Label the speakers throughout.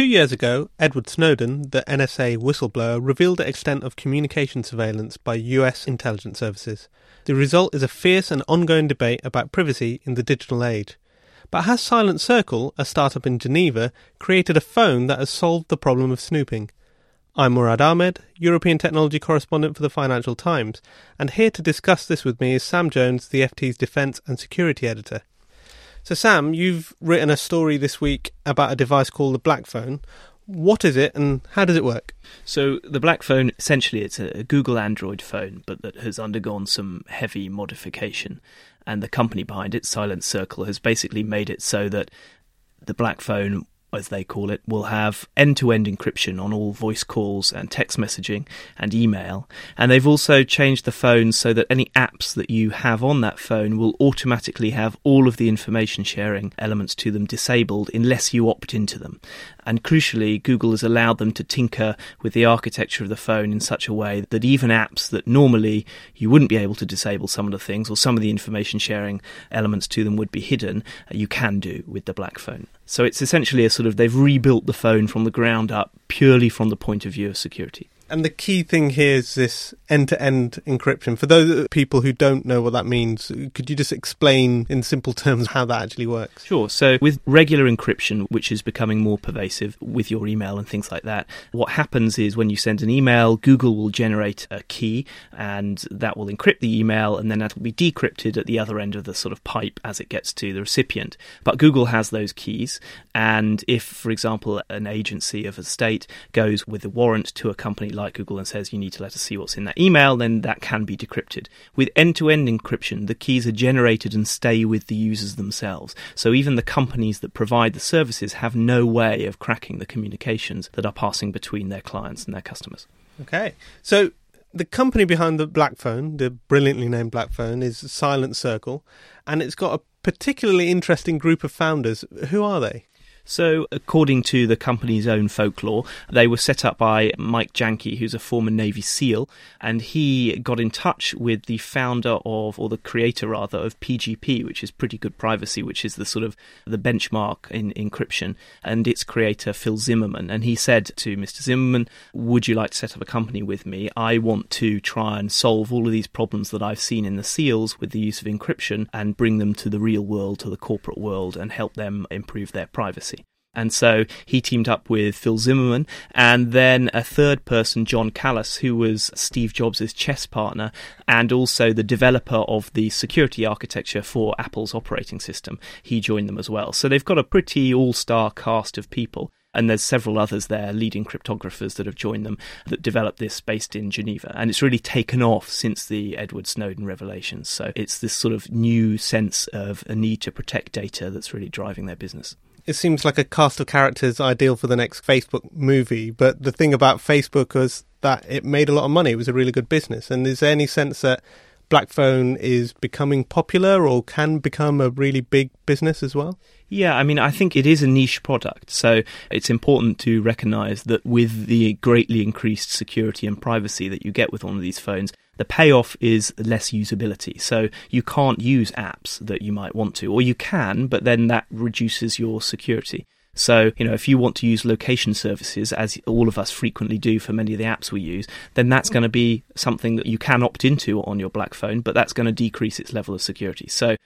Speaker 1: Two years ago, Edward Snowden, the NSA whistleblower, revealed the extent of communication surveillance by US intelligence services. The result is a fierce and ongoing debate about privacy in the digital age. But has Silent Circle, a startup in Geneva, created a phone that has solved the problem of snooping? I'm Murad Ahmed, European technology correspondent for the Financial Times, and here to discuss this with me is Sam Jones, the FT's defence and security editor. So, Sam, you've written a story this week about a device called the Black Phone. What is it and how does it work?
Speaker 2: So the Blackphone essentially it's a Google Android phone but that has undergone some heavy modification and the company behind it Silent Circle has basically made it so that the Blackphone as they call it, will have end to end encryption on all voice calls and text messaging and email. And they've also changed the phone so that any apps that you have on that phone will automatically have all of the information sharing elements to them disabled unless you opt into them. And crucially, Google has allowed them to tinker with the architecture of the phone in such a way that even apps that normally you wouldn't be able to disable some of the things or some of the information sharing elements to them would be hidden, uh, you can do with the Blackphone. So it's essentially a sort of they've rebuilt the phone from the ground up purely from the point of view of security.
Speaker 1: And the key thing here is this end-to-end encryption. For those people who don't know what that means, could you just explain in simple terms how that actually works?
Speaker 2: Sure. So with regular encryption, which is becoming more pervasive with your email and things like that, what happens is when you send an email, Google will generate a key and that will encrypt the email and then that will be decrypted at the other end of the sort of pipe as it gets to the recipient. But Google has those keys and if, for example, an agency of a state goes with a warrant to a company like Google and says you need to let us see what's in that email, then that can be decrypted. With end to end encryption, the keys are generated and stay with the users themselves. So even the companies that provide the services have no way of cracking the communications that are passing between their clients and their customers.
Speaker 1: Okay. So the company behind the Blackphone, the brilliantly named Blackphone, is Silent Circle, and it's got a particularly interesting group of founders. Who are they?
Speaker 2: So, according to the company's own folklore, they were set up by Mike Janke, who's a former Navy SEAL, and he got in touch with the founder of, or the creator rather, of PGP, which is Pretty Good Privacy, which is the sort of the benchmark in encryption, and its creator, Phil Zimmermann. And he said to Mr. Zimmermann, Would you like to set up a company with me? I want to try and solve all of these problems that I've seen in the SEALs with the use of encryption and bring them to the real world, to the corporate world, and help them improve their privacy. And so he teamed up with Phil Zimmermann and then a third person, Jon Callas, who was Steve Jobs' chess partner and also the developer of the security architecture for Apple's operating system. He joined them as well. So they've got a pretty all star cast of people. And there's several others there, leading cryptographers that have joined them that developed this based in Geneva. And it's really taken off since the Edward Snowden revelations. So it's this sort of new sense of a need to protect data that's really driving their business
Speaker 1: it seems like a cast of characters ideal for the next Facebook movie. But the thing about Facebook was that it made a lot of money. It was a really good business. And is there any sense that Blackphone is becoming popular or can become a really big business as well?
Speaker 2: Yeah, I mean, I think it is a niche product. So it's important to recognize that with the greatly increased security and privacy that you get with one of these phones, the payoff is less usability. So you can't use apps that you might want to, or you can, but then that reduces your security. So, you know, if you want to use location services, as all of us frequently do for many of the apps we use, then that's going to be something that you can opt into on your black phone, but that's going to decrease its level of security. So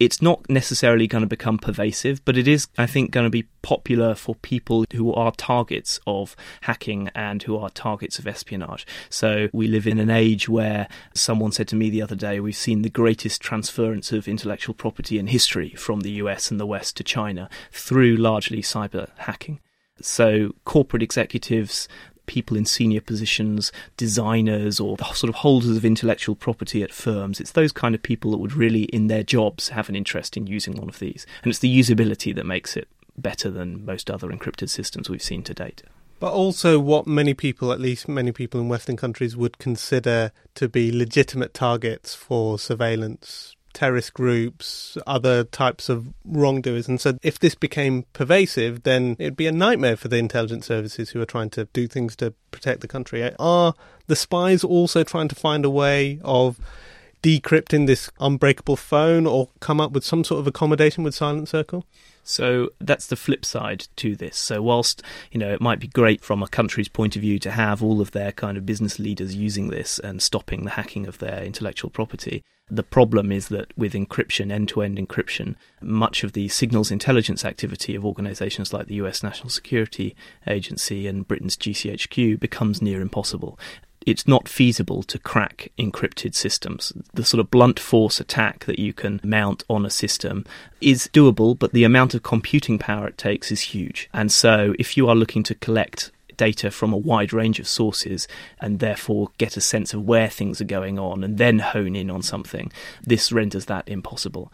Speaker 2: it's not necessarily going to become pervasive, but it is, I think, going to be popular for people who are targets of hacking and who are targets of espionage. So we live in an age where someone said to me the other day, we've seen the greatest transference of intellectual property in history from the US and the West to China through largely cyber hacking. So corporate executives, people in senior positions, designers, or sort of holders of intellectual property at firms. It's those kind of people that would really, in their jobs, have an interest in using one of these. And it's the usability that makes it better than most other encrypted systems we've seen to date.
Speaker 1: But also, what many people, at least many people in Western countries, would consider to be legitimate targets for surveillance terrorist groups, other types of wrongdoers. And so, if this became pervasive, then it'd be a nightmare for the intelligence services who are trying to do things to protect the country. Are the spies also trying to find a way of decrypting this unbreakable phone or come up with some sort of accommodation with Silent Circle?
Speaker 2: So that's the flip side to this. So whilst you know it might be great from a country's point of view to have all of their kind of business leaders using this and stopping the hacking of their intellectual property, the problem is that with encryption, end to end encryption, much of the signals intelligence activity of organizations like the US National Security Agency and Britain's GCHQ becomes near impossible it's not feasible to crack encrypted systems. The sort of blunt force attack that you can mount on a system is doable, but the amount of computing power it takes is huge. And so, if you are looking to collect data from a wide range of sources and therefore get a sense of where things are going on and then hone in on something, this renders that impossible.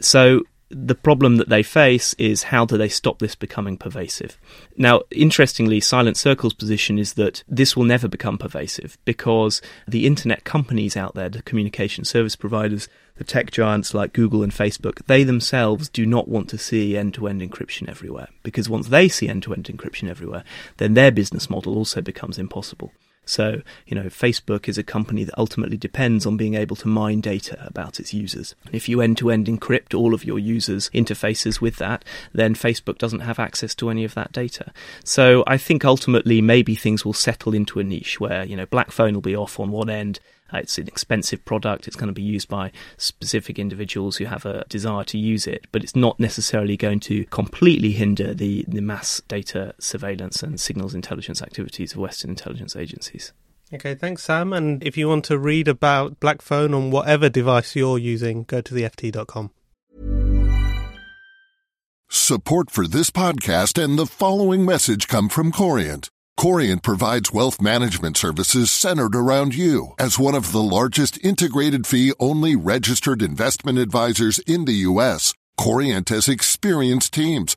Speaker 2: So, the problem that they face is how do they stop this becoming pervasive? Now, interestingly, Silent Circle's position is that this will never become pervasive because the internet companies out there, the communication service providers, the tech giants like Google and Facebook, they themselves do not want to see end to end encryption everywhere because once they see end to end encryption everywhere, then their business model also becomes impossible. So, you know, Facebook is a company that ultimately depends on being able to mine data about its users. If you end to end encrypt all of your users' interfaces with that, then Facebook doesn't have access to any of that data. So I think ultimately maybe things will settle into a niche where, you know, Blackphone will be off on one end uh, it's an expensive product. It's going to be used by specific individuals who have a desire to use it, but it's not necessarily going to completely hinder the, the mass data surveillance and signals intelligence activities of Western intelligence agencies.
Speaker 1: Okay, thanks, Sam. And if you want to read about Blackphone on whatever device you're using, go to the FT.com.
Speaker 3: Support for this podcast and the following message come from Corient. Corient provides wealth management services centered around you. As one of the largest integrated fee only registered investment advisors in the U.S., Corient has experienced teams